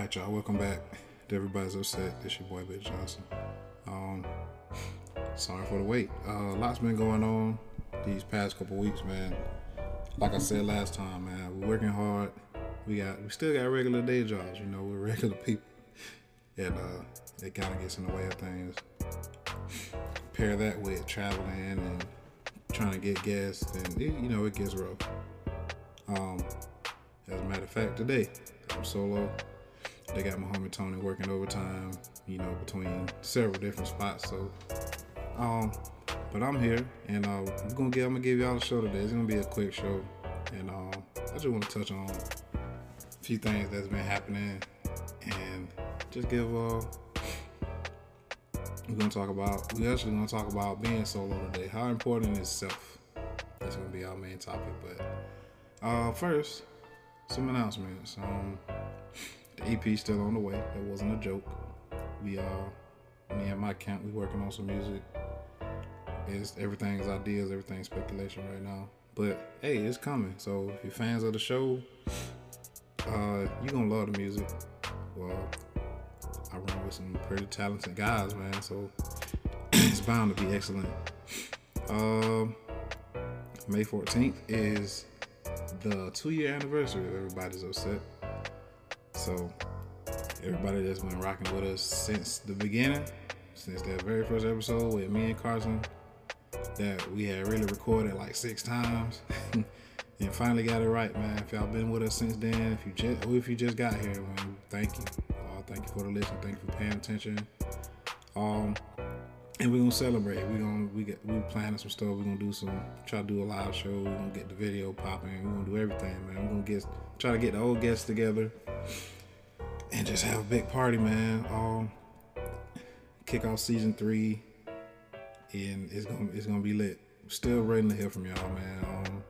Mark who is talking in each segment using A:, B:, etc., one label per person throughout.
A: right, y'all. Welcome back to Everybody's Upset. This your boy, Bill Johnson. Um, sorry for the wait. Uh, lots been going on these past couple weeks, man. Like I said last time, man, we're working hard. We got, we still got regular day jobs. You know, we're regular people, and uh, it kind of gets in the way of things. Pair that with traveling and trying to get guests, and it, you know, it gets rough. Um, as a matter of fact, today I'm solo. They got homie Tony working overtime, you know, between several different spots. So, um, but I'm here, and uh, I'm gonna give I'm gonna give y'all a show today. It's gonna be a quick show, and um, I just want to touch on a few things that's been happening, and just give uh, we're gonna talk about we're actually gonna talk about being solo today. How important is self? That's gonna be our main topic. But uh, first, some announcements. Um, the EP still on the way. That wasn't a joke. We uh, me and my camp, we working on some music. It's everything's ideas, everything's speculation right now. But hey, it's coming. So if you're fans of the show, uh, you're gonna love the music. Well, I run with some pretty talented guys, man. So it's bound to be excellent. Um, May 14th is the two year anniversary Everybody's Upset. So, everybody that's been rocking with us since the beginning, since that very first episode with me and Carson, that we had really recorded like six times. and finally got it right, man. If y'all been with us since then, if you just if you just got here, man, thank you. Uh, thank you for the listen. Thank you for paying attention. Um, and we're gonna celebrate. We're gonna we get we planning some stuff. We're gonna do some try to do a live show. We're gonna get the video popping. We're gonna do everything, man. We're gonna get try to get the old guests together and just have a big party, man. Um, kick off season three, and it's gonna it's gonna be lit. Still waiting to hear from y'all, man. Um,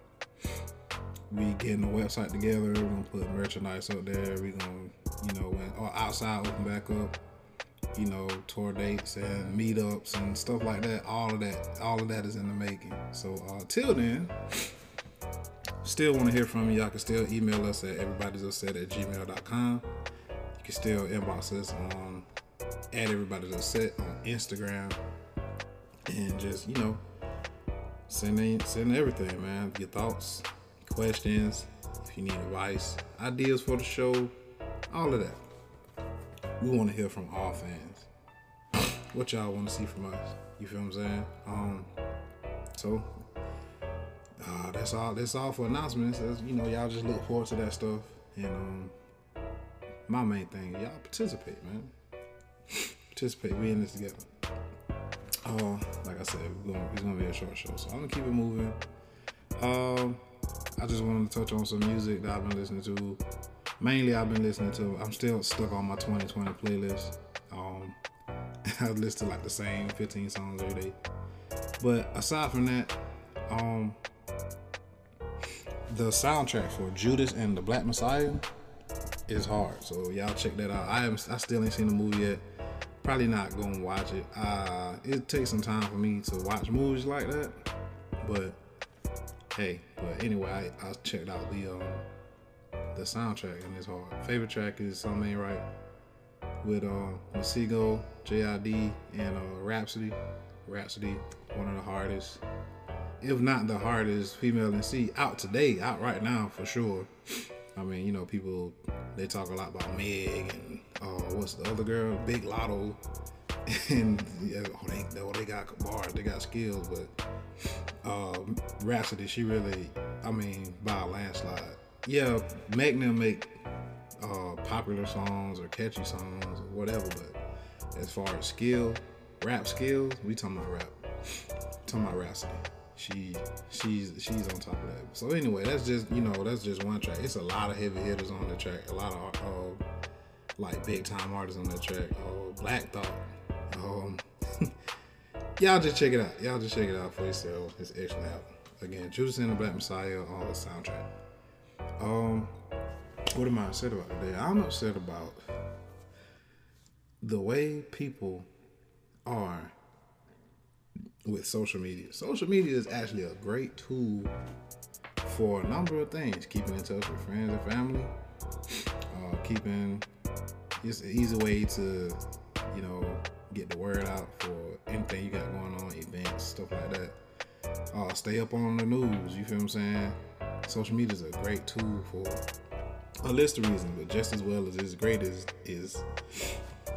A: we getting the website together. We're gonna put merchandise up there. We're gonna you know when or outside open back up you know, tour dates and meetups and stuff like that. All of that, all of that is in the making. So uh, till then, still want to hear from you. Y'all can still email us at everybody's upset at gmail.com. You can still inbox us on at everybody's upset on Instagram and just you know send in, send everything, man. Your thoughts, questions, if you need advice, ideas for the show, all of that we want to hear from all fans. What y'all want to see from us? You feel what I'm saying? Um, so uh, that's all. That's all for announcements. That's, you know, y'all just look forward to that stuff. And um, my main thing, y'all participate, man. participate. We in this together. Uh, like I said, gonna, it's gonna be a short show, so I'm gonna keep it moving. Um, I just wanted to touch on some music that I've been listening to mainly I've been listening to. I'm still stuck on my 2020 playlist. Um, I listen to like the same 15 songs every day. But aside from that, um, the soundtrack for Judas and the Black Messiah is hard. So y'all check that out. I haven't, I still ain't seen the movie yet. Probably not gonna watch it. Uh, it takes some time for me to watch movies like that. But hey, but anyway, I, I checked out the um, the soundtrack and it's hard. Favorite track is Something Ain't Right with uh Masego, JID, and uh Rhapsody. Rapsody, one of the hardest, if not the hardest female MC out today, out right now for sure. I mean, you know, people they talk a lot about Meg and uh what's the other girl, Big Latto. And yeah, oh, they, oh, they got bars, they got skills, but uh, Rapsody, she really, I mean, by a landslide yeah, Magnum make uh, popular songs or catchy songs or whatever, but as far as skill, rap skills, we talking about rap. talking about Rapsody. She she's she's on top of that. So anyway, that's just you know that's just one track. It's a lot of heavy hitters on the track. A lot of uh, like big time artists on that track. Oh, Black Thought. Um, y'all just check it out. Y'all just check it out for yourself. It's excellent album. Again, Judas and the Black Messiah on the soundtrack. Um, what am I upset about today? I'm upset about the way people are with social media. Social media is actually a great tool for a number of things. Keeping in touch with friends and family, uh, keeping it's an easy way to, you know, get the word out for anything you got going on, events, stuff like that. Uh, stay up on the news. You feel what I'm saying? Social media is a great tool for a list of reasons, but just as well as it's great is is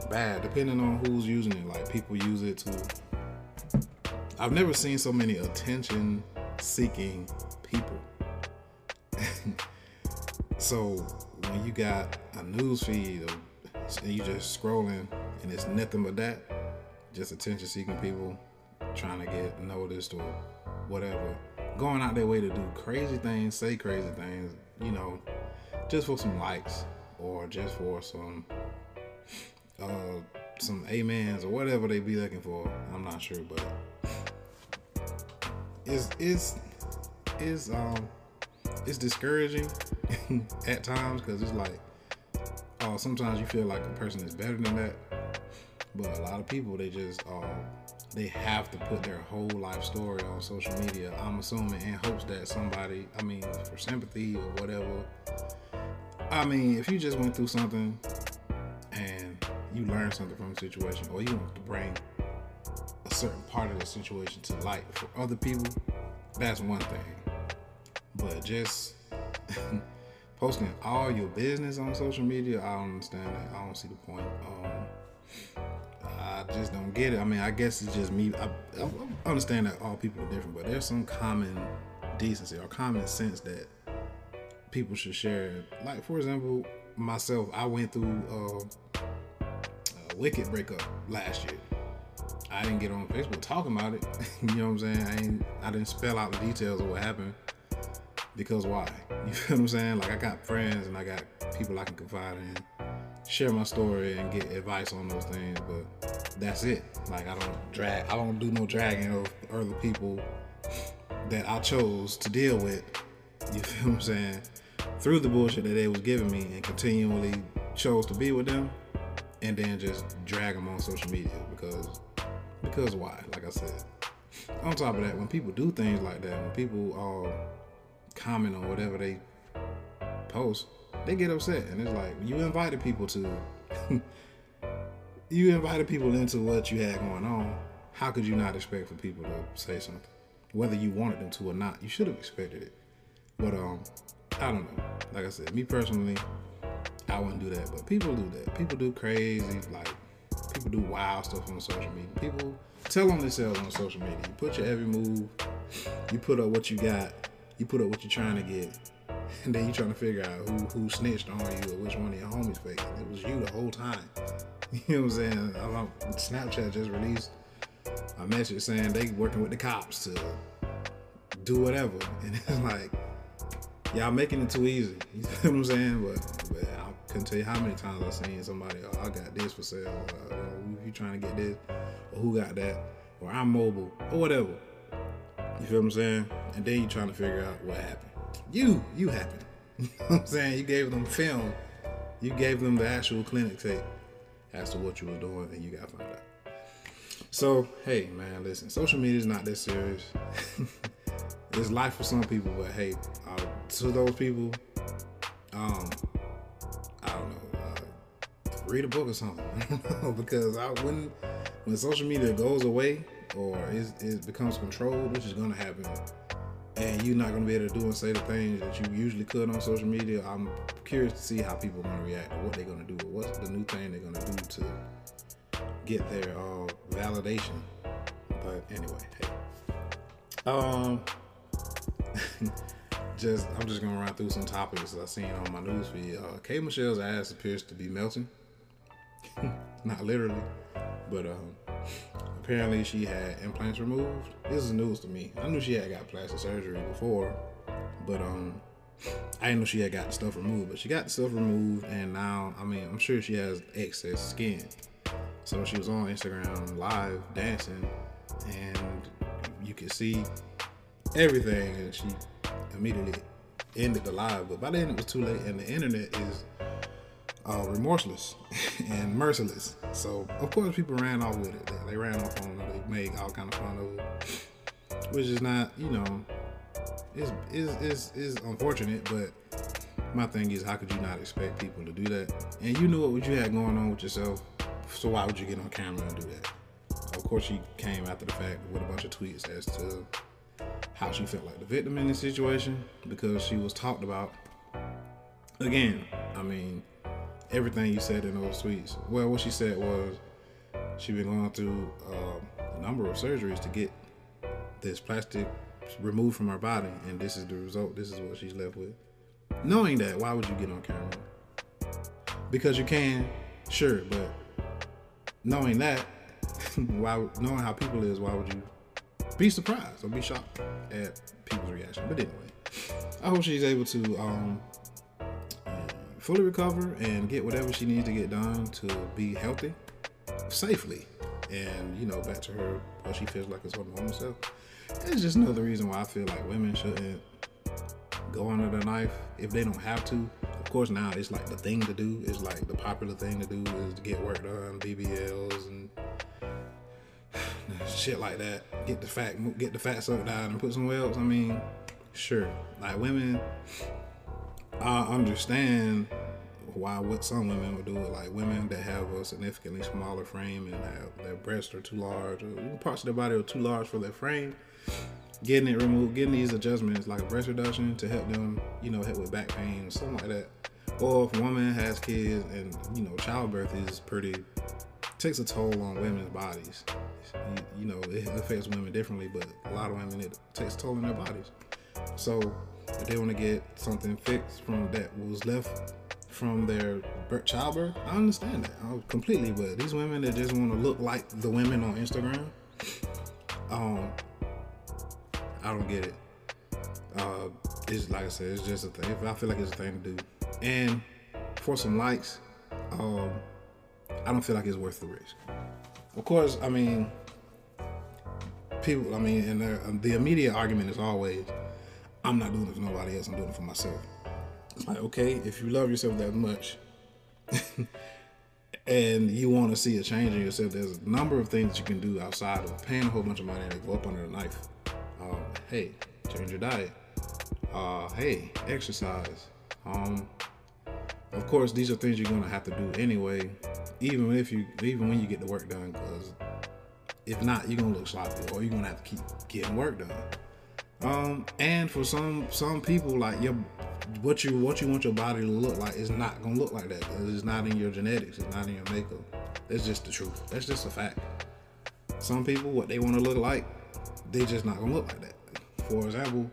A: bad, depending on who's using it. Like people use it to. I've never seen so many attention-seeking people. so when you got a news feed and you just scrolling and it's nothing but that, just attention-seeking people trying to get noticed or whatever, going out their way to do crazy things, say crazy things, you know, just for some likes or just for some uh some amens or whatever they be looking for. I'm not sure, but it's is is um it's discouraging at times because it's like uh sometimes you feel like a person is better than that, but a lot of people they just uh they have to put their whole life story on social media. I'm assuming in hopes that somebody, I mean, for sympathy or whatever. I mean, if you just went through something and you learned something from the situation, or you want to bring certain part of the situation to light for other people, that's one thing. But just posting all your business on social media, I don't understand that. I don't see the point. Um, I just don't get it. I mean, I guess it's just me. I, I understand that all people are different, but there's some common decency or common sense that people should share. Like, for example, myself, I went through uh, a wicked breakup last year. I didn't get on Facebook talking about it. you know what I'm saying? I ain't, I didn't spell out the details of what happened because why? You feel what I'm saying? Like I got friends and I got people I can confide in, share my story and get advice on those things, but that's it. Like I don't drag, I don't do no dragging of other people that I chose to deal with. You feel what I'm saying? Through the bullshit that they was giving me and continually chose to be with them, and then just drag them on social media because because why? Like I said. On top of that, when people do things like that, when people uh, comment on whatever they post, they get upset, and it's like you invited people to you invited people into what you had going on. How could you not expect for people to say something, whether you wanted them to or not? You should have expected it. But um, I don't know. Like I said, me personally, I wouldn't do that. But people do that. People do crazy, like people do wild stuff on social media. People tell on themselves on social media. You put your every move. You put up what you got. You put up what you're trying to get. And then you trying to figure out who who snitched on you or which one of your homies faked. It was you the whole time. You know what I'm saying? Snapchat just released a message saying they working with the cops to do whatever, and it's like y'all making it too easy. You know what I'm saying? But, but couldn't tell you how many times I've seen somebody, oh, I got this for sale. Uh, you trying to get this, or who got that, or I'm mobile, or whatever. You feel what I'm saying? And then you trying to figure out what happened. You, you happened. You know what I'm saying? You gave them film. You gave them the actual clinic tape as to what you were doing, and you got found out. So, hey, man, listen, social media is not that serious. it's life for some people, but hey, uh, to those people, um, read a book or something. because I when when social media goes away or it becomes controlled, which is gonna happen, and you're not gonna be able to do and say the things that you usually could on social media, I'm curious to see how people are gonna react, what they're gonna do, what's the new thing they're gonna do to get their uh, validation. But anyway, hey. Um, just I'm just gonna run through some topics I seen on my news feed. Uh, K Michelle's ass appears to be melting, not literally, but um, apparently she had implants removed. This is news to me. I knew she had got plastic surgery before, but um, I didn't know she had got stuff removed. But she got stuff removed, and now I mean I'm sure she has excess skin. So she was on Instagram live dancing, and you could see everything, and she immediately ended the live. But by then it was too late, and the internet is uh, remorseless and merciless. So of course people ran off with it. They ran off on it. They made all kind of fun of it, which is not, you know, is is is is unfortunate. But my thing is, how could you not expect people to do that? And you knew what you had going on with yourself, so why would you get on camera and do that? Of course, she came after the fact with a bunch of tweets as to how she felt like the victim in this situation because she was talked about. Again, I mean, everything you said in those tweets. Well, what she said was she been going through uh, a number of surgeries to get this plastic removed from her body, and this is the result. This is what she's left with. Knowing that, why would you get on camera? Because you can, sure, but knowing that, why knowing how people is, why would you be surprised or be shocked at people's reaction? But anyway, I hope she's able to um, fully recover and get whatever she needs to get done to be healthy safely. And you know back to her what she feels like is her normal self it's just another reason why i feel like women shouldn't go under the knife if they don't have to. Of course now it's like the thing to do it's like the popular thing to do is to get work done bbls and shit like that. Get the fat get the fat sucked out and put some else. I mean sure. Like women i understand why what some women would do it like women that have a significantly smaller frame and have their breasts are too large or parts of their body are too large for their frame getting it removed getting these adjustments like a breast reduction to help them you know help with back pain or something like that. Or if a woman has kids and you know childbirth is pretty takes a toll on women's bodies. You, you know it affects women differently but a lot of women it takes a toll on their bodies. So if they want to get something fixed from that was left from their childbirth, I understand that I completely. But these women that just want to look like the women on Instagram, um, I don't get it. Uh, it's like I said, it's just a thing. I feel like it's a thing to do, and for some likes, um, I don't feel like it's worth the risk. Of course, I mean, people. I mean, and the immediate argument is always, I'm not doing it for nobody else. I'm doing it for myself. It's like, okay, if you love yourself that much and you want to see a change in yourself, there's a number of things you can do outside of paying a whole bunch of money and to go up under a knife. Um, hey, change your diet. Uh, hey, exercise. Um, of course, these are things you're gonna have to do anyway, even if you, even when you get the work done, because if not, you're gonna look sloppy, or you're gonna have to keep getting work done. Um, and for some some people, like your what you what you want your body to look like is not gonna look like that because it's not in your genetics, it's not in your makeup. That's just the truth. That's just a fact. Some people, what they want to look like, they just not gonna look like that. For example,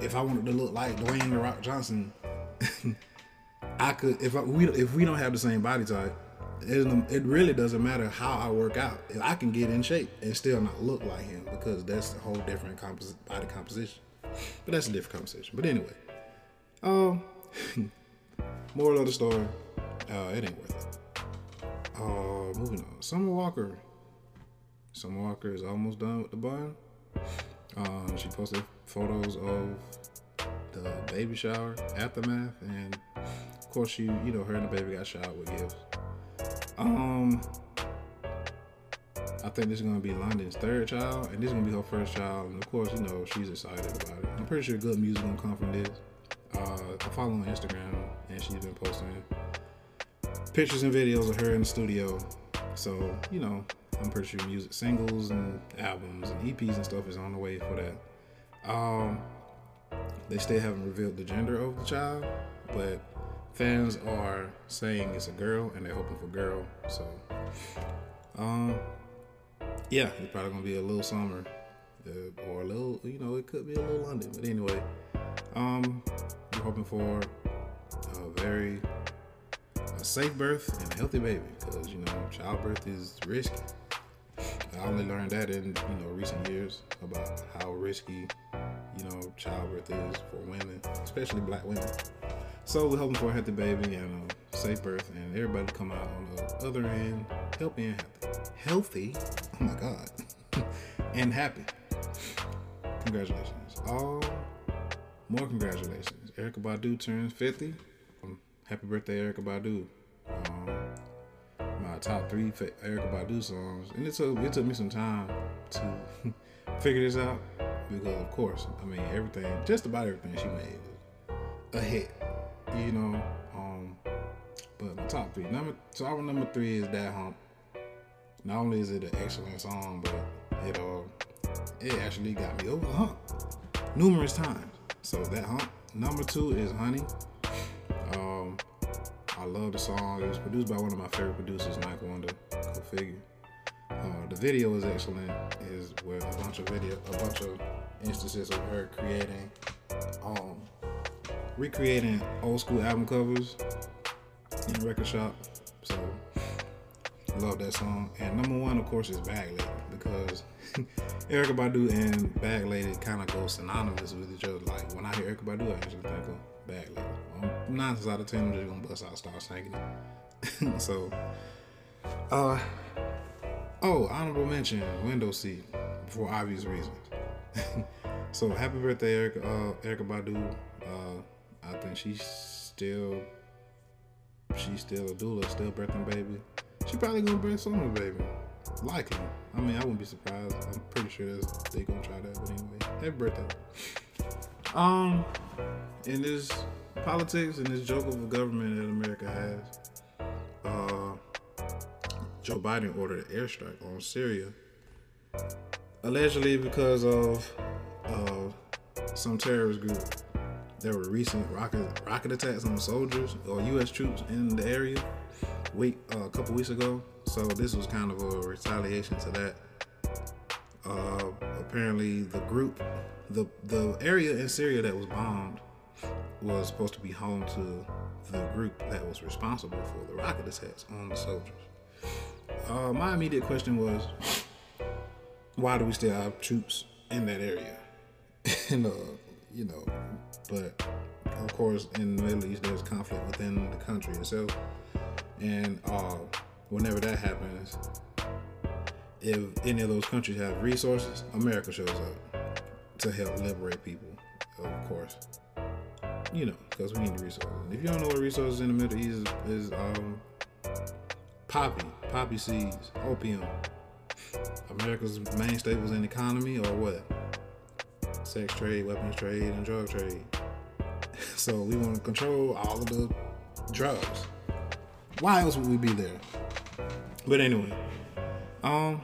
A: if I wanted to look like Dwayne the Rock Johnson, I could. If I, we if we don't have the same body type, it, really doesn't matter how I work out. I can get in shape and still not look like him because that's a whole different compos- body composition. But that's a different conversation. But anyway, um, moral of the story, uh, it ain't worth it. Uh, moving on. Summer Walker. Summer Walker is almost done with the bun. Uh, she posted photos of the baby shower aftermath, and of course, she, you know, her and the baby got showered with gifts. Um, I think this is gonna be London's third child, and this is gonna be her first child. And of course, you know, she's excited about it. I'm pretty sure good music gonna come from this. Uh, I follow on Instagram, and she's been posting pictures and videos of her in the studio. So you know, I'm pretty sure music singles and albums and EPs and stuff is on the way for that. Um, they still haven't revealed the gender of the child, but fans are saying it's a girl and they're hoping for girl. So, um, yeah, it's probably gonna be a little summer, uh, or a little, you know, it could be a little London. But anyway, um, we're hoping for a very a safe birth and a healthy baby because you know childbirth is risky. I only learned that in you know recent years about how risky you know childbirth is for women, especially black women. So we're hoping for a healthy baby and a safe birth, and everybody come out on the other end healthy and happy. Healthy, oh my god, and happy. Congratulations! All more congratulations. Erykah Badu turns 50. Um, happy birthday, Erykah Badu. Um, my top three Erykah Badu songs, and it took it took me some time to figure this out because, of course, I mean everything, just about everything she made a hit you know. Um, but my top three. Number so our number three is that hump. Not only is it an excellent song, but it uh it actually got me over the hump numerous times. So that hump. Number two is Honey. Um, I love the song. It was produced by one of my favorite producers, 9th Wonder. Go figure. Uh, the video is excellent. Is where a bunch of video, a bunch of instances of her creating, um, recreating old school album covers in the record shop. So love that song. And number one, of course, is Bag Lady because Erykah Badu and Bag Lady kind of go synonymous with each other. Like when I hear Erykah Badu, I actually think of Bag Lady. Um, nine out of ten, I'm just gonna bust out, start singing it. so, uh, oh, honorable mention, window seat, for obvious reasons. so happy birthday, Erica, uh, Erykah Badu. Uh, I think she's still, she's still a doula, still birthing baby. She probably gonna bring some baby. Likely. I mean, I wouldn't be surprised. I'm pretty sure they gonna try that. But anyway, happy birthday. Um, in this politics and this joke of a government that America has, uh, Joe Biden ordered an airstrike on Syria, allegedly because of uh, some terrorist group. There were recent rocket rocket attacks on soldiers or U.S. troops in the area week uh, a couple weeks ago. So this was kind of a retaliation to that. Uh, apparently, the group, the the area in Syria that was bombed, was supposed to be home to the group that was responsible for the rocket attacks on the soldiers. Uh, my immediate question was, why do we still have troops in that area? and uh, you know, but of course, in the Middle East, there's conflict within the country itself, and uh, whenever that happens, if any of those countries have resources, America shows up to help liberate people, of course. You know, because we need the resources. If you don't know what resources in the Middle East is, is um, poppy, poppy seeds, opium. America's main staples in the economy or what? Sex trade, weapons trade, and drug trade. so we want to control all of the drugs. Why else would we be there? But anyway, um,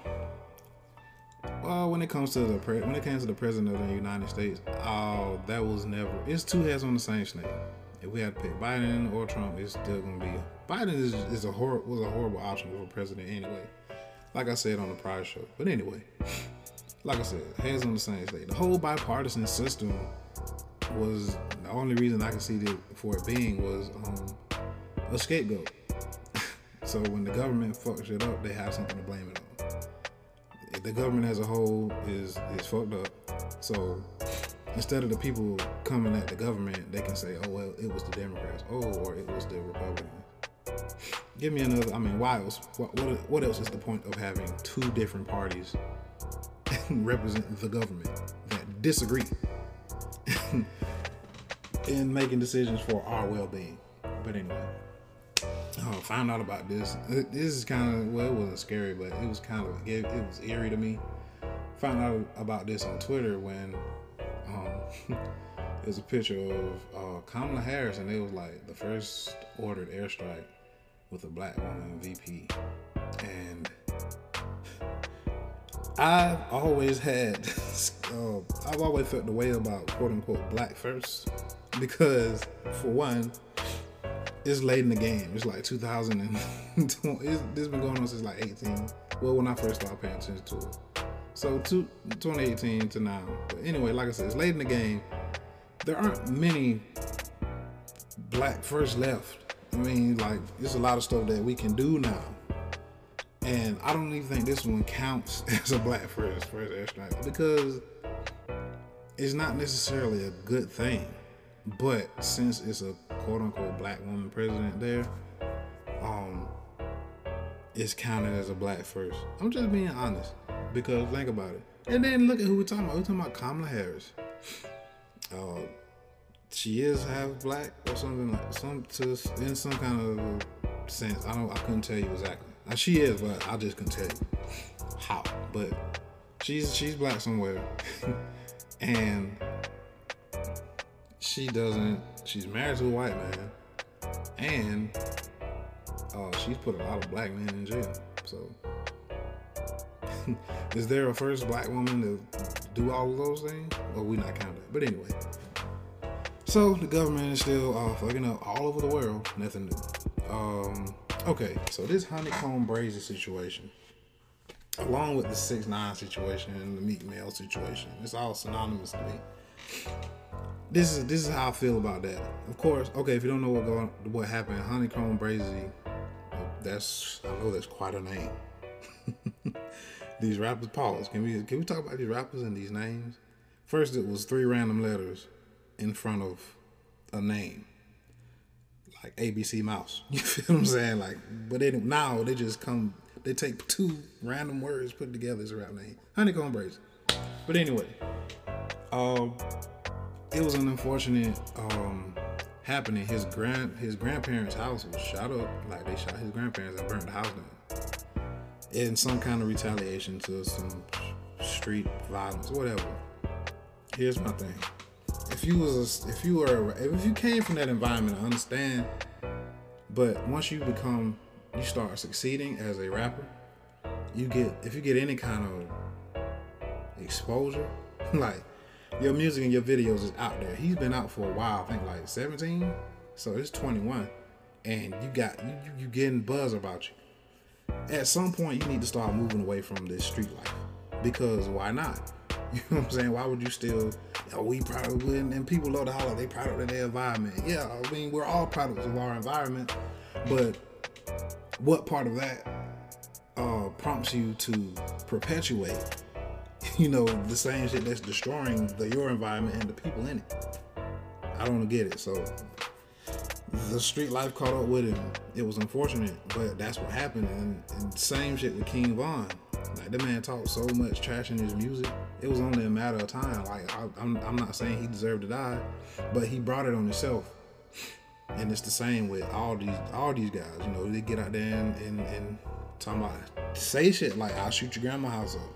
A: well, when it comes to the pre- when it comes to the president of the United States, oh, that was never. It's two heads on the same snake. If we had to pick Biden or Trump, it's still gonna be Biden is, is a hor- was a horrible option for president anyway. Like I said on the prior show, but anyway, like I said, heads on the same snake. The whole bipartisan system was the only reason I can see it for it being was um, a scapegoat. So when the government fucks it up, they have something to blame it on. The government as a whole is is fucked up. So instead of the people coming at the government, they can say, "Oh well, it was the Democrats," "Oh, or it was the Republicans." Give me another. I mean, why else? What what, what else is the point of having two different parties represent the government that disagree in making decisions for our well-being? But anyway oh, found out about this. This is kind of well, it wasn't scary, but it was kind of it, it was eerie to me. Found out about this on Twitter when um, there's a picture of uh, Kamala Harris, and it was like the first ordered airstrike with a black woman VP, and I've always had, uh, I've always felt the way about quote unquote black first because for one it's late in the game. It's like 2020. It's, this been going on since like 18. Well, when I first started paying attention to it. So two, 2018 to now. But anyway, like I said, it's late in the game. There aren't many black first left. I mean, like, there's a lot of stuff that we can do now. And I don't even think this one counts as a black first first airstrike because it's not necessarily a good thing. But since it's a quote unquote black woman president there, um, it's counted as a black first. I'm just being honest because think about it. And then look at who we're talking about. We're talking about Kamala Harris. Uh, she is half black or something like some to in some kind of sense. I don't. I couldn't tell you exactly. Now, she is, but I just couldn't tell you how. But she's she's black somewhere, and she doesn't. She's married to a white man, and uh, she's put a lot of black men in jail. So, is there a first black woman to do all of those things? Well, we not counting. But anyway, so the government is still uh, fucking up all over the world. Nothing new. Um, okay, so this Honeykomb Brazy situation, along with the six nine situation and the Meek Mill situation, it's all synonymous to me this is this is how I feel about that. Of course, okay, if you don't know what going what happened, Honeykomb Brazy, that's I know that's quite a name. these rappers, pause. Can we can we talk about these rappers and these names? First, it was three random letters in front of a name, like ABC Mouse. You feel what I'm saying? Like, but now they just come. They take two random words put together as a rap name, Honeykomb Brazy. But anyway, um it was an unfortunate um, happening. His grand his grandparents' house was shot up. Like they shot his grandparents and burned the house down. In some kind of retaliation to some street violence, whatever. Here's my thing. If you was a, if you were if you came from that environment, I understand. But once you become you start succeeding as a rapper, you get if you get any kind of exposure, like your music and your videos is out there. He's been out for a while, I think like 17. So it's 21. And you got you you getting buzz about you. At some point you need to start moving away from this street life. Because why not? You know what I'm saying? Why would you still oh, we probably and, and people love to holler, they proud of their environment. Yeah, I mean we're all products of our environment, but what part of that uh, prompts you to perpetuate you know, the same shit that's destroying the your environment and the people in it. I don't get it. So the street life caught up with him. It was unfortunate, but that's what happened. And, and same shit with King Von. Like the man talked so much trash in his music. It was only a matter of time. Like I, I'm, I'm not saying he deserved to die, but he brought it on himself. And it's the same with all these all these guys. You know, they get out there and, and, and talking about say shit like I'll shoot your grandma house up.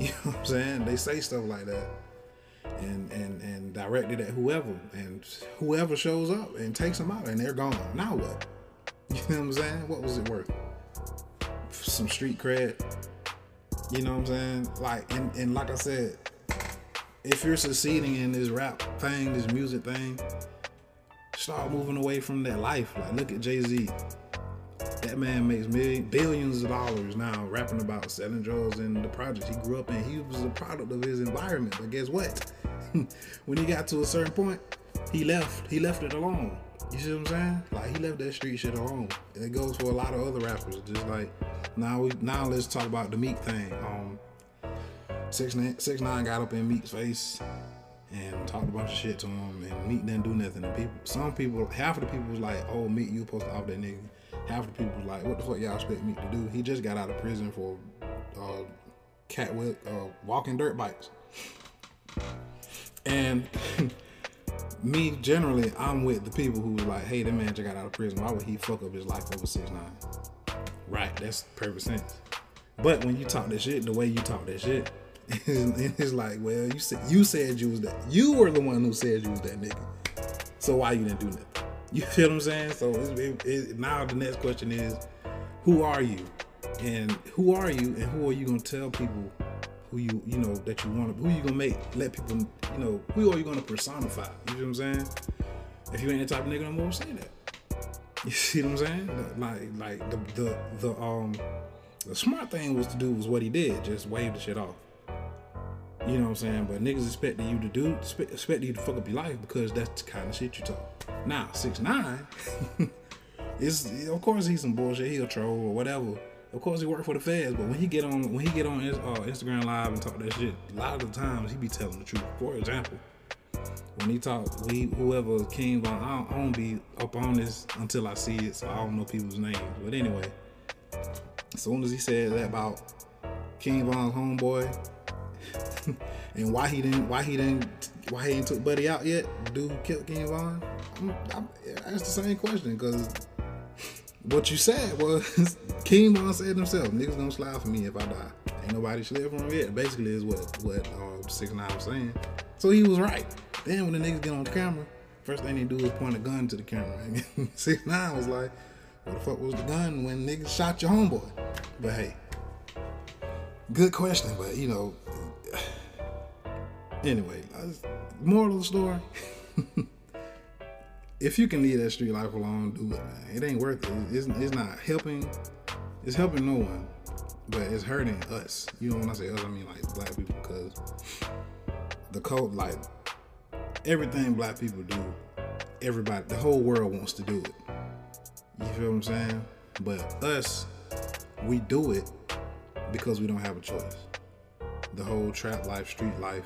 A: You know what I'm saying? They say stuff like that. And, and and direct it at whoever and whoever shows up and takes them out and they're gone. Now what? You know what I'm saying? What was it worth? Some street cred. You know what I'm saying? Like and, and like I said, if you're succeeding in this rap thing, this music thing, start moving away from that life. Like look at Jay Z. That man makes million, billions of dollars now rapping about selling drugs in the projects he grew up in. He was a product of his environment. But guess what? when he got to a certain point, he left. He left it alone. You see what I'm saying? Like he left that street shit alone. And it goes for a lot of other rappers. Just like now we now let's talk about the Meek thing. Um six nine, six nine got up in Meek's face and talked a bunch of shit to him and Meek didn't do nothing. And people some people half of the people was like, Oh Meek, you supposed to off that nigga half the people like, what the fuck y'all expect me to do? He just got out of prison for uh, cat with uh, walking dirt bikes. And me generally, I'm with the people who was like, hey, that man just got out of prison. Why would he fuck up his life over six nine? Right, that's perfect sense. But when you talk that shit, the way you talk that shit, it's like, well, you said you said you was that. You were the one who said you was that nigga. So why you didn't do nothing? You feel what I'm saying? So it, it, now the next question is, who are you? And who are you? And who are you gonna tell people who you you know that you want to? Who you gonna make let people you know? Who are you gonna personify? You feel what I'm saying? If you ain't the type of nigga no more, say that. You see what I'm saying? Like like the the the um the smart thing was to do was what he did, just wave the shit off. You know what I'm saying? But niggas expecting you to do expecting you to fuck up your life because that's the kind of shit you talk. Now six nine is of course he's some bullshit. He'll troll or whatever. Of course he work for the feds, but when he get on when he get on his, uh, Instagram live and talk that shit, a lot of the times he be telling the truth. For example, when he talk, we whoever King Von, I don't, I don't be up on this until I see it, so I don't know people's names. But anyway, as soon as he said that about King Von's homeboy, and why he didn't why he didn't why he ain't took Buddy out yet? Dude killed King Von. I'm, that's the same question because what you said was King Von said himself, "Niggas gonna slide for me if I die." Ain't nobody slid for him yet. Basically, is what what uh, six nine was saying. So he was right. Then when the niggas get on camera, first thing they do is point a gun to the camera. Six nine was like, "What the fuck was the gun when niggas shot your homeboy?" But hey, good question. But you know, anyway, moral of the story. if you can leave that street life alone, do it, man. It ain't worth it. It's, it's not helping. It's helping no one, but it's hurting us. You know when I say us, I mean like black people, because the code, like everything black people do, everybody, the whole world wants to do it. You feel what I'm saying? But us, we do it because we don't have a choice. The whole trap life, street life,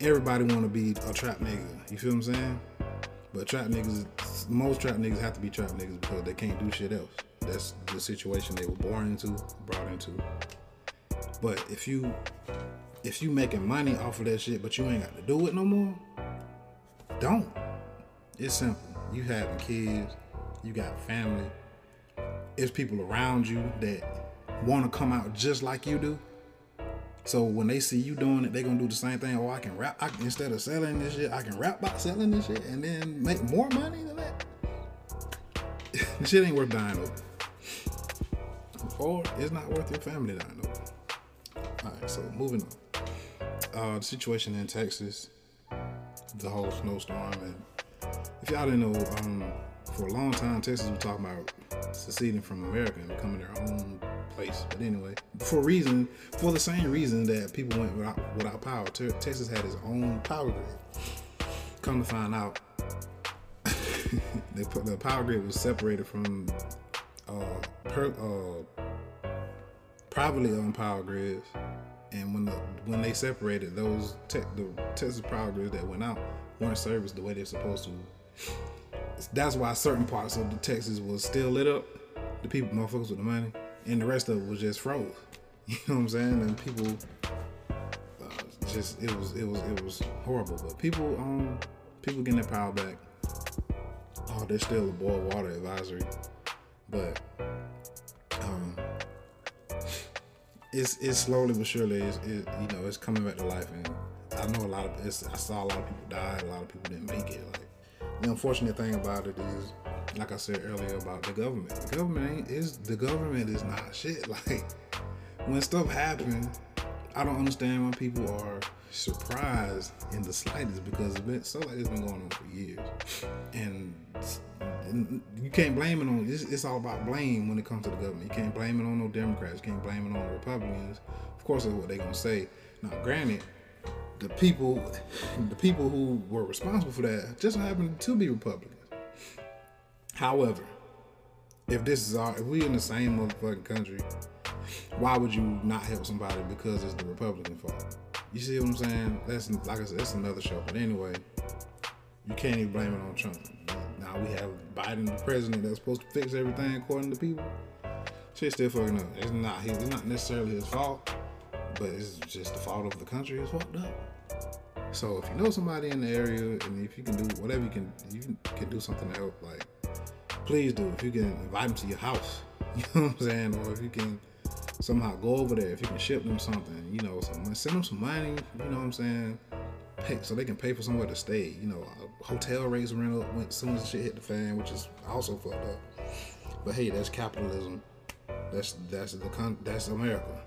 A: everybody want to be a trap nigga. You feel what I'm saying? But trap niggas, most trap niggas have to be trap niggas because they can't do shit else. That's the situation they were born into, brought into. But if you if you making money off of that shit, but you ain't got to do it no more, don't. It's simple. You having kids, you got family. It's people around you that want to come out just like you do. So when they see you doing it, they gonna do the same thing. Oh, I can rap. I instead of selling this shit, I can rap about selling this shit and then make more money than that. the shit ain't worth dying over. Or it's not worth your family dying over. All right, so moving on. Uh, the situation in Texas, the whole snowstorm, and if y'all didn't know, um, for a long time Texas was talking about seceding from America and becoming their own place. But anyway, for reason, for the same reason that people went without, without power, Texas had its own power grid. Come to find out, they put, the power grid was separated from uh, per, uh, privately owned power grids, and when the when they separated those te- the Texas power grids that went out weren't serviced the way they're supposed to. That's why certain parts of the Texas was still lit up. The people, motherfuckers with the money, and the rest of it was just froze. You know what I'm saying? And people uh, just it was it was it was horrible. But people um people getting their power back. Oh, there's still a boil water advisory, but um it's it's slowly but surely it's it, you know it's coming back to life and I know a lot of I saw a lot of people die, a lot of people didn't make it. Like the unfortunate thing about it is like I said earlier about the government. The government is the government is not shit. Like when stuff happens, I don't understand why people are surprised in the slightest because it's been so like it's been going on for years, and, and you can't blame it on. It's, it's, all about blame when it comes to the government. You can't blame it on no Democrats. You can't blame it on the Republicans. Of course, that's what they're gonna say. Now, granted, the people, the people who were responsible for that just happened to be Republicans. However, if this is our, if we in the same motherfucking country, why would you not help somebody because it's the Republican fault? You see what I'm saying? That's like I said, that's another show. But anyway, you can't even blame it on Trump. Now we have Biden, the president, that's supposed to fix everything according to people. Shit still fucking up. It's not his, it's not necessarily his fault, but it's just the fault of the country. It's fucked up. So if you know somebody in the area, and if you can do whatever you can, you can do something to help. Like please do. If you can invite them to your house, you know what I'm saying, or if you can somehow go over there, if you can ship them something, you know, some, send them some money, you know what I'm saying, pay, so they can pay for somewhere to stay. You know, hotel rates went when, as soon as shit hit the fan, which is also fucked up. But hey, that's capitalism. That's that's the con- that's America.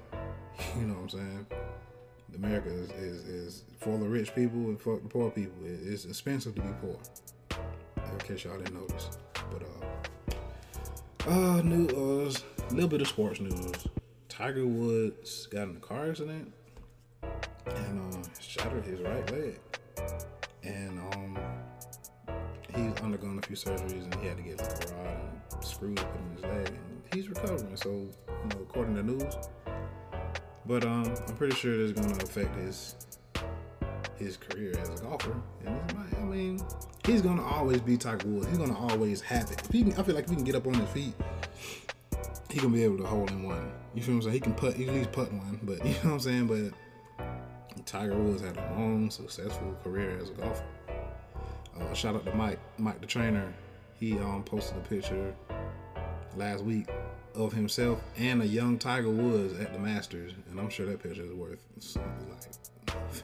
A: You know what I'm saying? America is, is, is for the rich people and for the poor people. It's expensive to be poor. In case y'all didn't notice. But uh, uh, new uh, a little bit of sports news. Tiger Woods got in a car accident and uh, shattered his right leg, and um, he's undergone a few surgeries and he had to get like a rod and screws put in his leg, and he's recovering. So you know, according to news. But um, I'm pretty sure it's gonna affect his his career as a golfer. And I mean, he's gonna always be Tiger Woods. He's gonna always have it. If he can, I feel like if he can get up on his feet, he gonna be able to hold in one. You feel what I'm saying? He can put, he at least put one. But you know what I'm saying? But Tiger Woods had a long, successful career as a golfer. Uh, shout out to Mike, Mike the trainer. He um, posted a picture last week of himself and a young Tiger Woods at the Masters, and I'm sure that picture is worth something like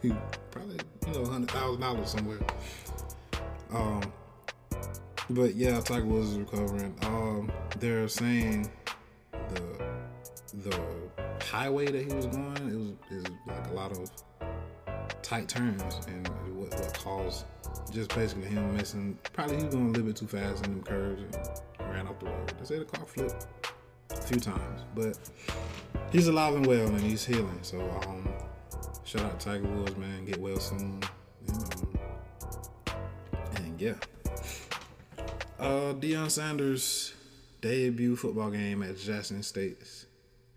A: probably you know hundred thousand dollars somewhere. Um, but yeah, Tiger Woods is recovering. Um, they're saying the the highway that he was going it was is like a lot of tight turns and what, what caused just basically him missing. Probably he was going a little bit too fast in them curves and ran off the road. They say the car flipped a few times, but he's alive and well and he's healing. So um, shout out to Tiger Woods, man. Get well soon. Yeah. Uh, Deion Sanders' debut football game at Jackson State's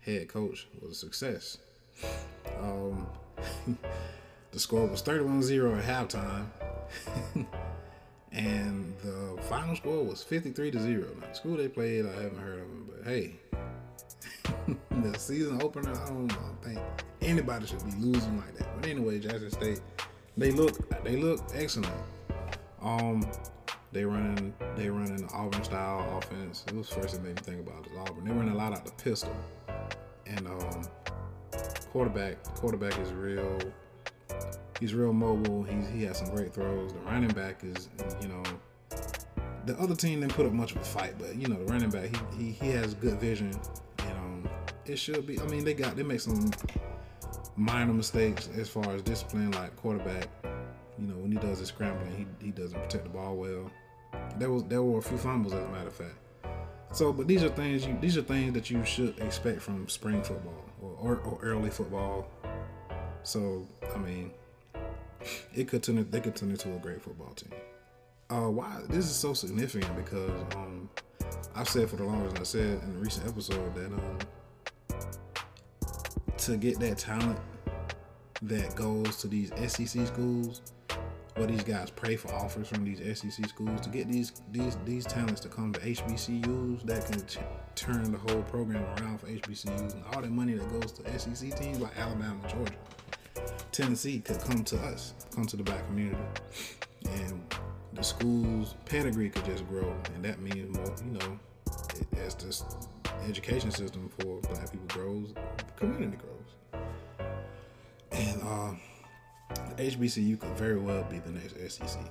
A: head coach was a success. Um, the score was 31 0 at halftime. and the final score was 53 to 0. Now, the school they played, I haven't heard of them, but hey, the season opener, I don't, I don't think anybody should be losing like that. But anyway, Jackson State, they look they look excellent. Um, they running they running Auburn style offense. It was first thing they think about is Auburn. They running a lot out the pistol, and um, quarterback quarterback is real. He's real mobile. He's he has some great throws. The running back is you know. The other team didn't put up much of a fight, but you know the running back he he, he has good vision, and um, it should be. I mean they got they make some minor mistakes as far as discipline, like quarterback you know, when he does his scrambling, he, he doesn't protect the ball well. There was there were a few fumbles as a matter of fact. So, but these are things you these are things that you should expect from spring football or, or, or early football. So, I mean, it could turn they could turn into a great football team. Uh, why this is so significant because um, I've said for the longest, I said in a recent episode that um, to get that talent that goes to these SEC schools, what these guys pray for offers from these SEC schools to get these these these talents to come to HBCUs that can turn the whole program around for HBCUs and all the money that goes to SEC teams like Alabama, Georgia, Tennessee could come to us, come to the black community, and the school's pedigree could just grow, and that means more, you know, it, as this education system for black people grows, community grows, and. uh HBCU could very well be the next SEC,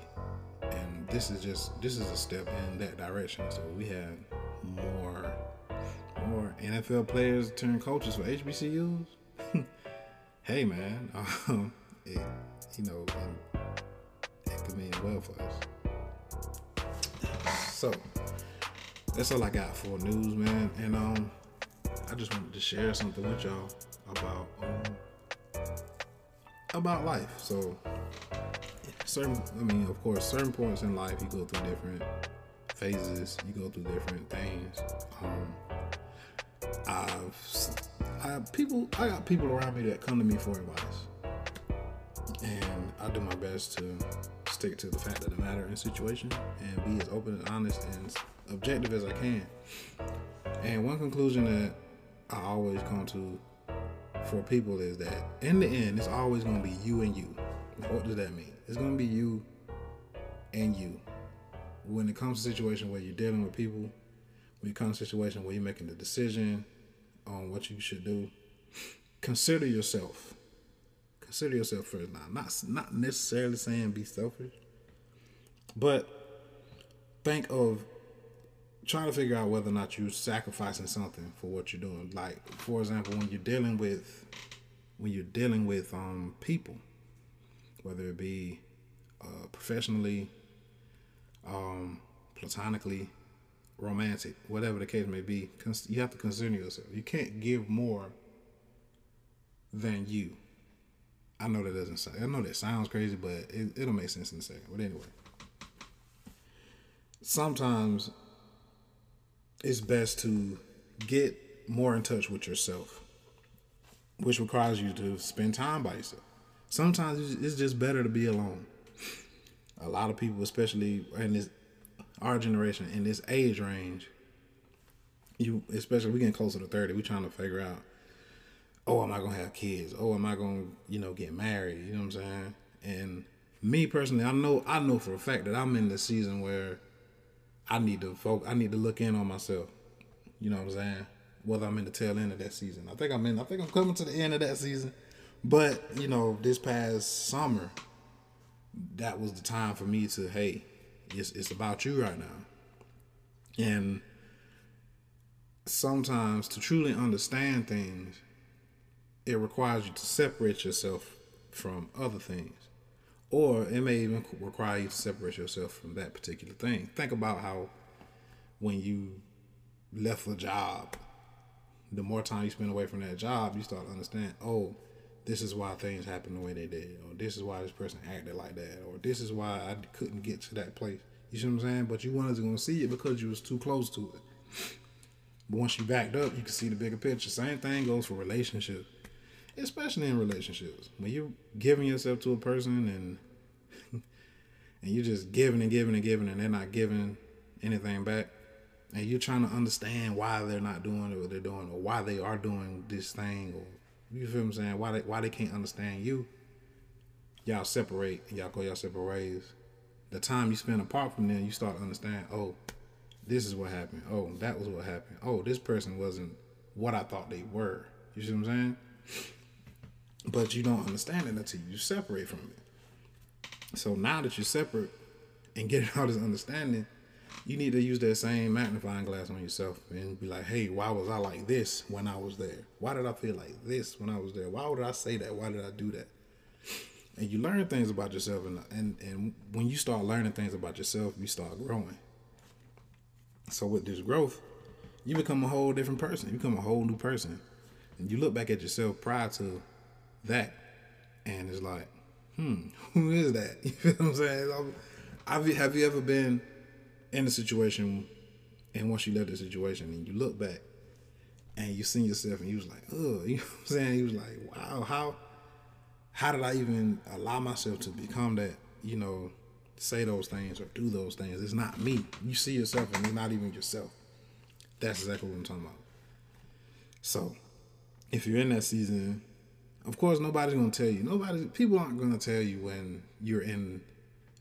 A: and this is just this is a step in that direction. So we have more more NFL players turn coaches for HBCUs. hey man, um, it, you know, it could mean well for us. So that's all I got for news, man, and um, I just wanted to share something with y'all about um about life. So certain I mean, of course, certain points in life you go through different phases, you go through different things. Um I've I people I got people around me that come to me for advice. And I do my best to stick to the fact of the matter and situation and be as open and honest and objective as I can. And one conclusion that I always come to for people is that in the end, it's always going to be you and you. What does that mean? It's going to be you and you. When it comes to situation where you're dealing with people, when it comes to situation where you're making the decision on what you should do, consider yourself. Consider yourself first. Now, not not necessarily saying be selfish, but think of trying to figure out whether or not you're sacrificing something for what you're doing. Like, for example, when you're dealing with when you're dealing with um, people, whether it be uh, professionally, um, platonically, romantic, whatever the case may be, you have to consider yourself. You can't give more than you. I know that doesn't. Sound, I know that sounds crazy, but it, it'll make sense in a second. But anyway, sometimes it's best to get more in touch with yourself, which requires you to spend time by yourself. Sometimes it's just better to be alone. A lot of people, especially in this our generation, in this age range, you especially we getting closer to thirty, we trying to figure out, oh, am I gonna have kids? Oh, am I gonna you know get married? You know what I'm saying? And me personally, I know I know for a fact that I'm in the season where I need to folk I need to look in on myself. You know what I'm saying? Whether I'm in the tail end of that season. I think I'm in I think I'm coming to the end of that season. But you know, this past summer, that was the time for me to hey, it's it's about you right now, and sometimes to truly understand things, it requires you to separate yourself from other things. Or it may even require you to separate yourself from that particular thing. Think about how when you left a job, the more time you spend away from that job, you start to understand, oh, this is why things happen the way they did, or this is why this person acted like that, or this is why I couldn't get to that place. You see what I'm saying? But you wanted to go see it because you was too close to it. But once you backed up, you can see the bigger picture. Same thing goes for relationships, especially in relationships. When you're giving yourself to a person and and you're just giving and giving and giving, and they're not giving anything back, and you're trying to understand why they're not doing what they're doing, or why they are doing this thing, or you feel I'm saying? Why they why they can't understand you? Y'all separate y'all go y'all separate ways. The time you spend apart from them, you start to understand. Oh, this is what happened. Oh, that was what happened. Oh, this person wasn't what I thought they were. You see what I'm saying? But you don't understand it until you separate from it. So now that you're separate and getting all this understanding, you need to use that same magnifying glass on yourself and be like, hey, why was I like this when I was there? Why did I feel like this when I was there? Why would I say that? Why did I do that? And you learn things about yourself, and and, and when you start learning things about yourself, you start growing. So with this growth, you become a whole different person. You become a whole new person. And you look back at yourself prior to that, and it's like, hmm, who is that? You feel what I'm saying? I've, have you ever been in a situation, and once you left the situation, and you look back, and you see yourself, and you was like, oh, you know what I'm saying? You was like, wow, how, how did I even allow myself to become that? You know, say those things or do those things. It's not me. You see yourself and you're not even yourself. That's exactly what I'm talking about. So, if you're in that season, of course, nobody's gonna tell you. Nobody, people aren't gonna tell you when you're in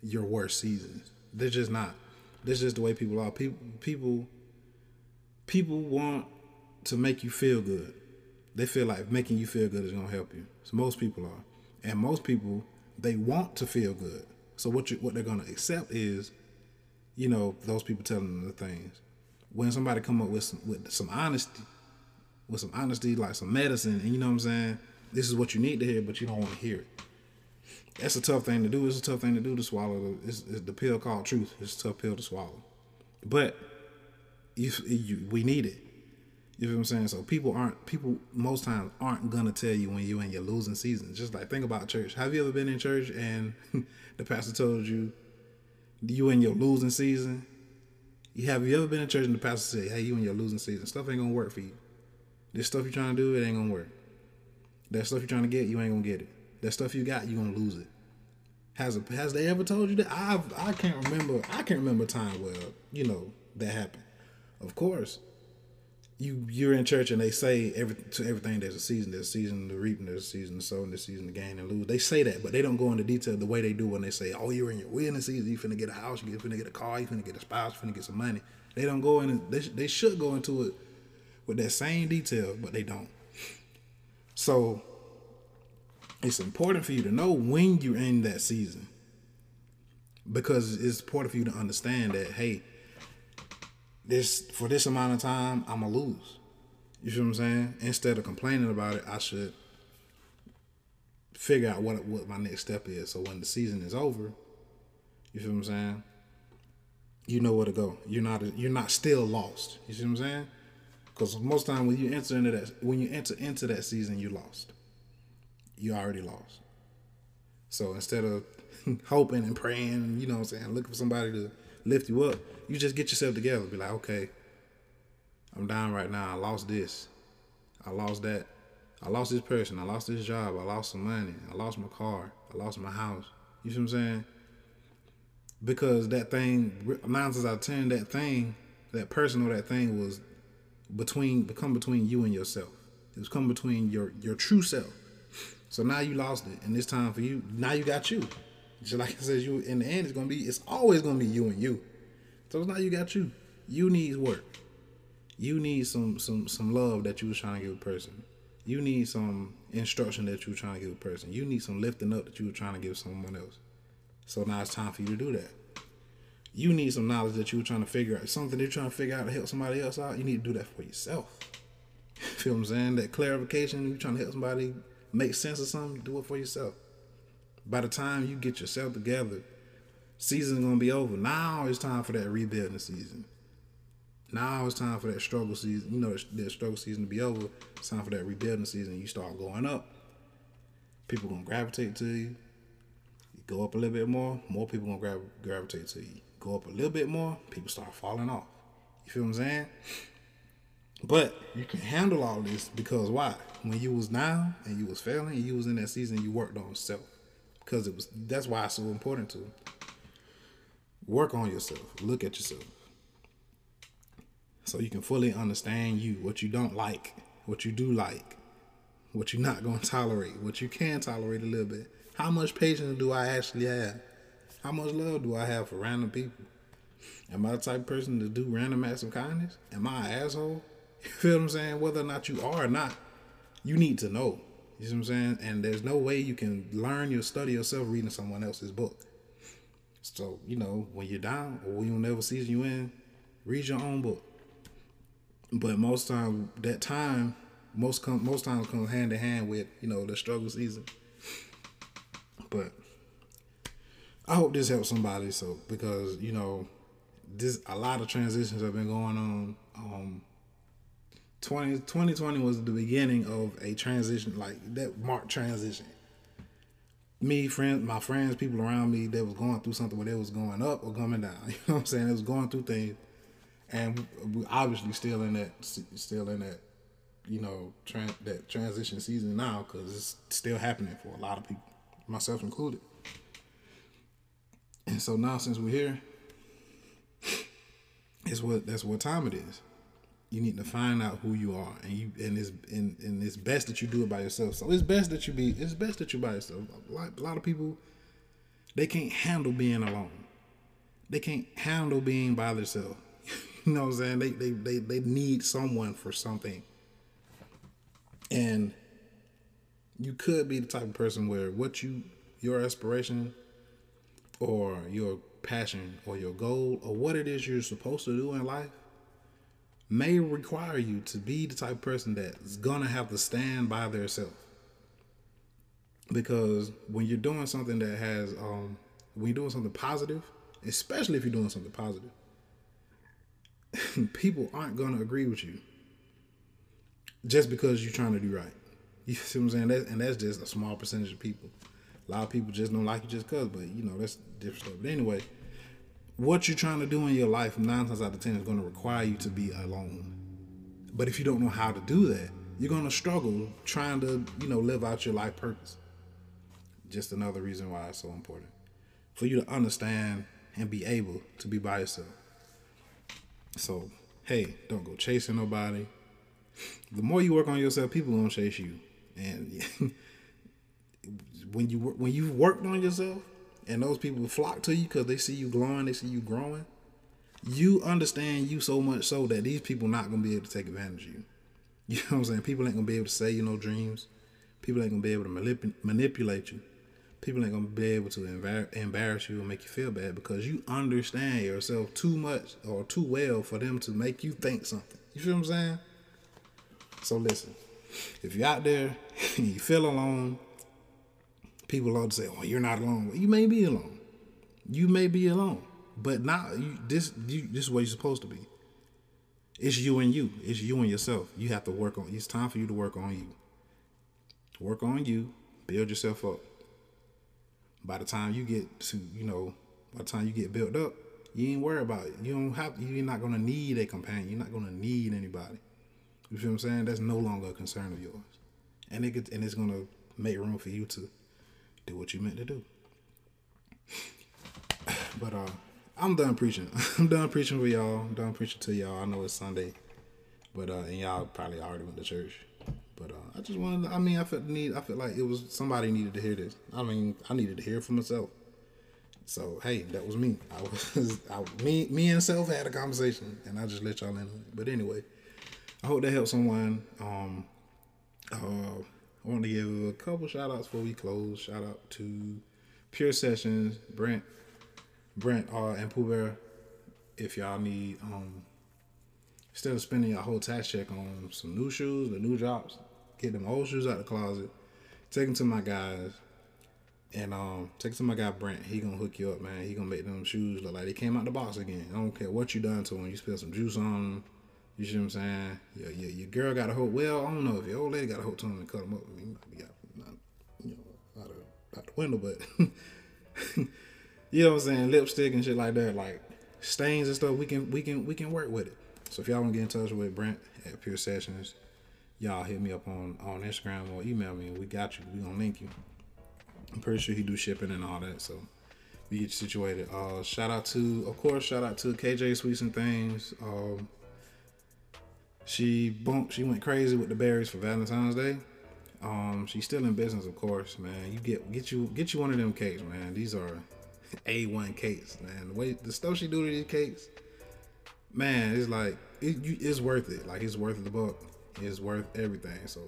A: your worst season. They're just not. This is just the way people are. People, people, people want to make you feel good. They feel like making you feel good is gonna help you. So most people are, and most people they want to feel good. So what you what they're gonna accept is, you know, those people telling them the things. When somebody come up with some with some honesty, with some honesty, like some medicine, and you know what I'm saying, this is what you need to hear, but you don't want to hear it. That's a tough thing to do. It's a tough thing to do to swallow. It's, it's the pill called truth. It's a tough pill to swallow, but if we need it. You know what I'm saying? So people aren't people most times aren't gonna tell you when you're in your losing season. Just like think about church. Have you ever been in church and the pastor told you you in your losing season? You have you ever been in church and the pastor said, "Hey, you in your losing season. Stuff ain't gonna work for you. This stuff you're trying to do, it ain't gonna work. That stuff you're trying to get, you ain't gonna get it. That stuff you got, you gonna lose it." Has a, has they ever told you that? I I can't remember. I can't remember a time where you know that happened. Of course, you you're in church and they say every to everything there's a season there's a season to reap and there's a season to sow and there's a season to gain and lose they say that but they don't go into detail the way they do when they say oh you're in your winning season you finna get a house you finna get a car you finna get a spouse you finna get some money they don't go in they, they should go into it with that same detail but they don't so it's important for you to know when you're in that season because it's important for you to understand that hey this for this amount of time, I'm gonna lose. You see what I'm saying? Instead of complaining about it, I should figure out what what my next step is. So when the season is over, you feel what I'm saying? You know where to go. You're not you're not still lost. You see what I'm saying? Because most time when you enter into that when you enter into that season, you lost. You already lost. So instead of hoping and praying, you know what I'm saying, looking for somebody to lift you up. You just get yourself together. Be like, okay, I'm down right now. I lost this. I lost that. I lost this person. I lost this job. I lost some money. I lost my car. I lost my house. You see what I'm saying? Because that thing, nine times out of ten, that thing, that person or that thing was between, become between you and yourself. It was come between your your true self. So now you lost it, and it's time for you. Now you got you. Just like I said, you in the end, it's gonna be, it's always gonna be you and you. So now you got you. You need work. You need some some some love that you was trying to give a person. You need some instruction that you're trying to give a person. You need some lifting up that you were trying to give someone else. So now it's time for you to do that. You need some knowledge that you were trying to figure out. Something you're trying to figure out to help somebody else out. You need to do that for yourself. Feel what I'm saying? That clarification, you're trying to help somebody make sense of something, do it for yourself. By the time you get yourself together, season's gonna be over. Now it's time for that rebuilding season. Now it's time for that struggle season. You know, that struggle season to be over. It's time for that rebuilding season. You start going up. People gonna gravitate to you. You go up a little bit more. More people gonna gra- gravitate to you. Go up a little bit more. People start falling off. You feel what I'm saying? But you can handle all this because why? When you was down and you was failing, you was in that season, you worked on self. Because it was that's why it's so important to work on yourself. Look at yourself so you can fully understand you, what you don't like, what you do like, what you're not to tolerate, what you can tolerate a little bit. How much patience do I actually have? How much love do I have for random people? Am I the type of person to do random acts of kindness? Am I an asshole? You feel what I'm saying? Whether or not you are or not, you need to know. You see what I'm saying? And there's no way you can learn your study yourself reading someone else's book. So, you know, when you're down or when you never sees you in, read your own book. But most time, that time, most com- most times comes hand in hand with you know the struggle season. But I hope this helps somebody. So because you know, this a lot of transitions have been going on. Um, 20, 2020 was the beginning of a transition, like that marked transition. Me, friends, my friends, people around me that was going through something where they was going up or coming down. You know what I'm saying? It was going through things and we obviously still in that still in that you know that transition season now because it's still happening for a lot of people myself included and so now since we're here it's what that's what time it is. You need to find out who you are and you and it's and, and it's best that you do it by yourself. So it's best that you be it's best that you by yourself. A lot, a lot of people they can't handle being alone. They can't handle being by themselves. You know what I'm saying? They, they, they, they need someone for something. And you could be the type of person where what you, your aspiration or your passion or your goal or what it is you're supposed to do in life may require you to be the type of person that's gonna have to stand by their self. Because when you're doing something that has, um, when you're doing something positive, especially if you're doing something positive, people aren't going to agree with you just because you're trying to do right. You see what I'm saying? That, and that's just a small percentage of people. A lot of people just don't like you just cause, but you know that's different stuff. But anyway, what you're trying to do in your life, nine times out of ten, is going to require you to be alone. But if you don't know how to do that, you're going to struggle trying to, you know, live out your life purpose. Just another reason why it's so important for you to understand and be able to be by yourself. So, hey, don't go chasing nobody. The more you work on yourself, people gonna chase you. And when you when you've worked on yourself, and those people flock to you because they see you glowing, they see you growing. You understand you so much so that these people not gonna be able to take advantage of you. You know what I'm saying? People ain't gonna be able to say you know dreams. People ain't gonna be able to manip- manipulate you people ain't gonna be able to embarrass you and make you feel bad because you understand yourself too much or too well for them to make you think something. You feel what I'm saying? So listen, if you're out there and you feel alone, people love to say, "Oh, you're not alone." You may be alone. You may be alone, but not you. This you, this is what you're supposed to be. It's you and you. It's you and yourself. You have to work on. It's time for you to work on you. Work on you. Build yourself up by the time you get to, you know, by the time you get built up, you ain't worry about it. You don't have you're not gonna need a companion. You're not gonna need anybody. You feel what I'm saying? That's no longer a concern of yours. And it gets, and it's gonna make room for you to do what you meant to do. But uh I'm done preaching. I'm done preaching for y'all. I'm done preaching to y'all. I know it's Sunday. But uh and y'all probably already went to church. But uh, I just wanted. To, I mean, I felt need. I felt like it was somebody needed to hear this. I mean, I needed to hear for myself. So hey, that was me. I was I, me. Me and self had a conversation, and I just let y'all in. But anyway, I hope that helped someone. Um, Uh, I want to give a couple shout outs before we close. Shout out to Pure Sessions, Brent, Brent, uh, and Pooh Bear. If y'all need, um, instead of spending your whole tax check on some new shoes, the new drops, get them old shoes out the closet, take them to my guys, and um, take them to my guy Brent. He gonna hook you up, man. He gonna make them shoes look like they came out the box again. I don't care what you done to them. You spill some juice on them. You see what I'm saying? Your, your, your girl got a hold. Well, I don't know if your old lady got a hold to him and cut him up. I you might be out, not, you know, out, of, out the window, but you know what I'm saying? Lipstick and shit like that, like stains and stuff. We can we can we can work with it. So if y'all want to get in touch with Brent at Pure Sessions, y'all hit me up on on Instagram or email me. We got you. We gonna link you. I'm pretty sure he do shipping and all that. So we get you situated. Uh, shout out to, of course, shout out to KJ Sweets and Things. Um, she bumped. She went crazy with the berries for Valentine's Day. Um, she's still in business, of course, man. You get get you get you one of them cakes, man. These are a one cakes, man. The way the stuff she do to these cakes, man, it's like it, you, it's worth it. Like it's worth the buck. It's worth everything. So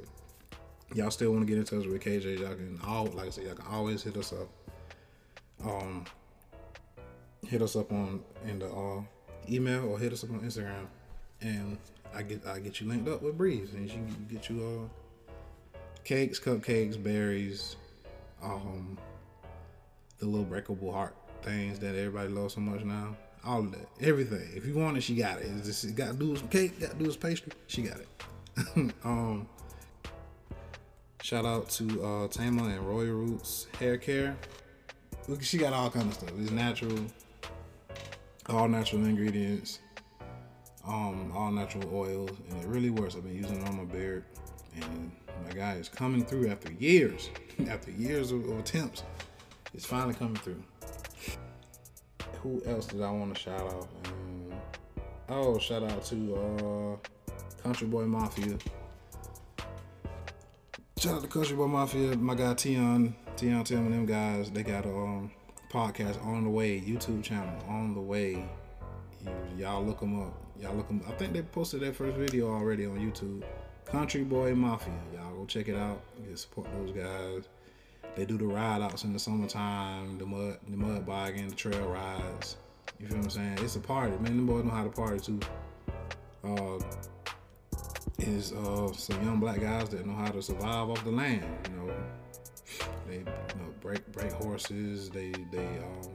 A: y'all still want to get in touch with KJ? Y'all can all like I said, y'all can always hit us up. Um, hit us up on in the uh, email or hit us up on Instagram, and I get I get you linked up with Breeze, and she get you uh cakes, cupcakes, berries, um, the little breakable heart things that everybody loves so much now. All of that, everything. If you want it, she got it. It's got to do with some cake, got to do with pastry. She got it. um, shout out to uh, Tama and Royal Roots Hair Care. Look, she got all kind of stuff. It's natural, all natural ingredients um, all natural oils, and it really works. I've been using it on my beard, and my guy is coming through after years, after years of, of, attempts. It's finally coming through. Who else did I want to shout out? Um, oh, shout out to uh, Country Boy Mafia. Shout out to Country Boy Mafia, my guy Tion, Tion Tim and them guys. They got a um, podcast on the way, YouTube channel on the way. You, y'all look them up Y'all look them. I think they posted their first video already on YouTube. Country Boy Mafia. Y'all go check it out. Get support those guys. They do the ride outs in the summertime, the mud, the mud bogging, the trail rides. You feel what I'm saying? It's a party, man. Them boys know how to party too. Uh, is uh, some young black guys that know how to survive off the land. You know, they you know, break break horses. They they um,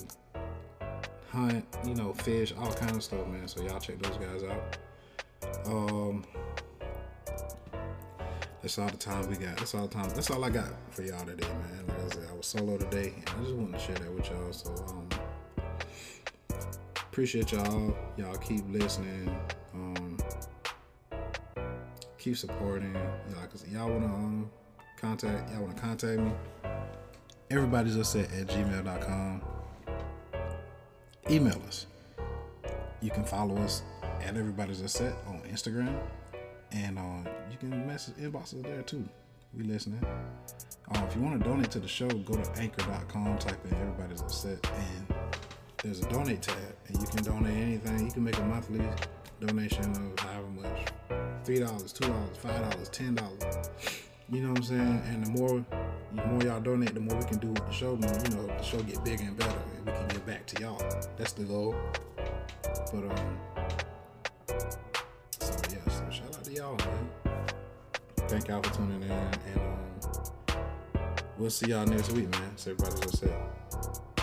A: hunt, you know, fish, all kind of stuff, man. So y'all check those guys out. Um, that's all the time we got. That's all the time. That's all I got for y'all today, man. Like I said, I was solo today, and I just wanted to share that with y'all. So um, appreciate y'all. Y'all keep listening. Um, keep supporting. Y'all, cause y'all wanna um, contact. Y'all wanna contact me. Everybody's upset at gmail.com email us. You can follow us at Everybody's Upset on Instagram, and uh, you can message inbox us there too. We listening. Uh, if you want to donate to the show, go to anchor.com, type in Everybody's Upset, and there's a donate tab, and you can donate anything. You can make a monthly donation of however much $3, $2, $5, $10. You know what I'm saying? And the more the more y'all donate, the more we can do with the show. More, you know, the show get bigger and better, and we can get back to y'all. That's the goal. But um, so yeah, so shout out to y'all, man. Thank y'all for tuning in, and um, we'll see y'all next week, man. So everybody's upset.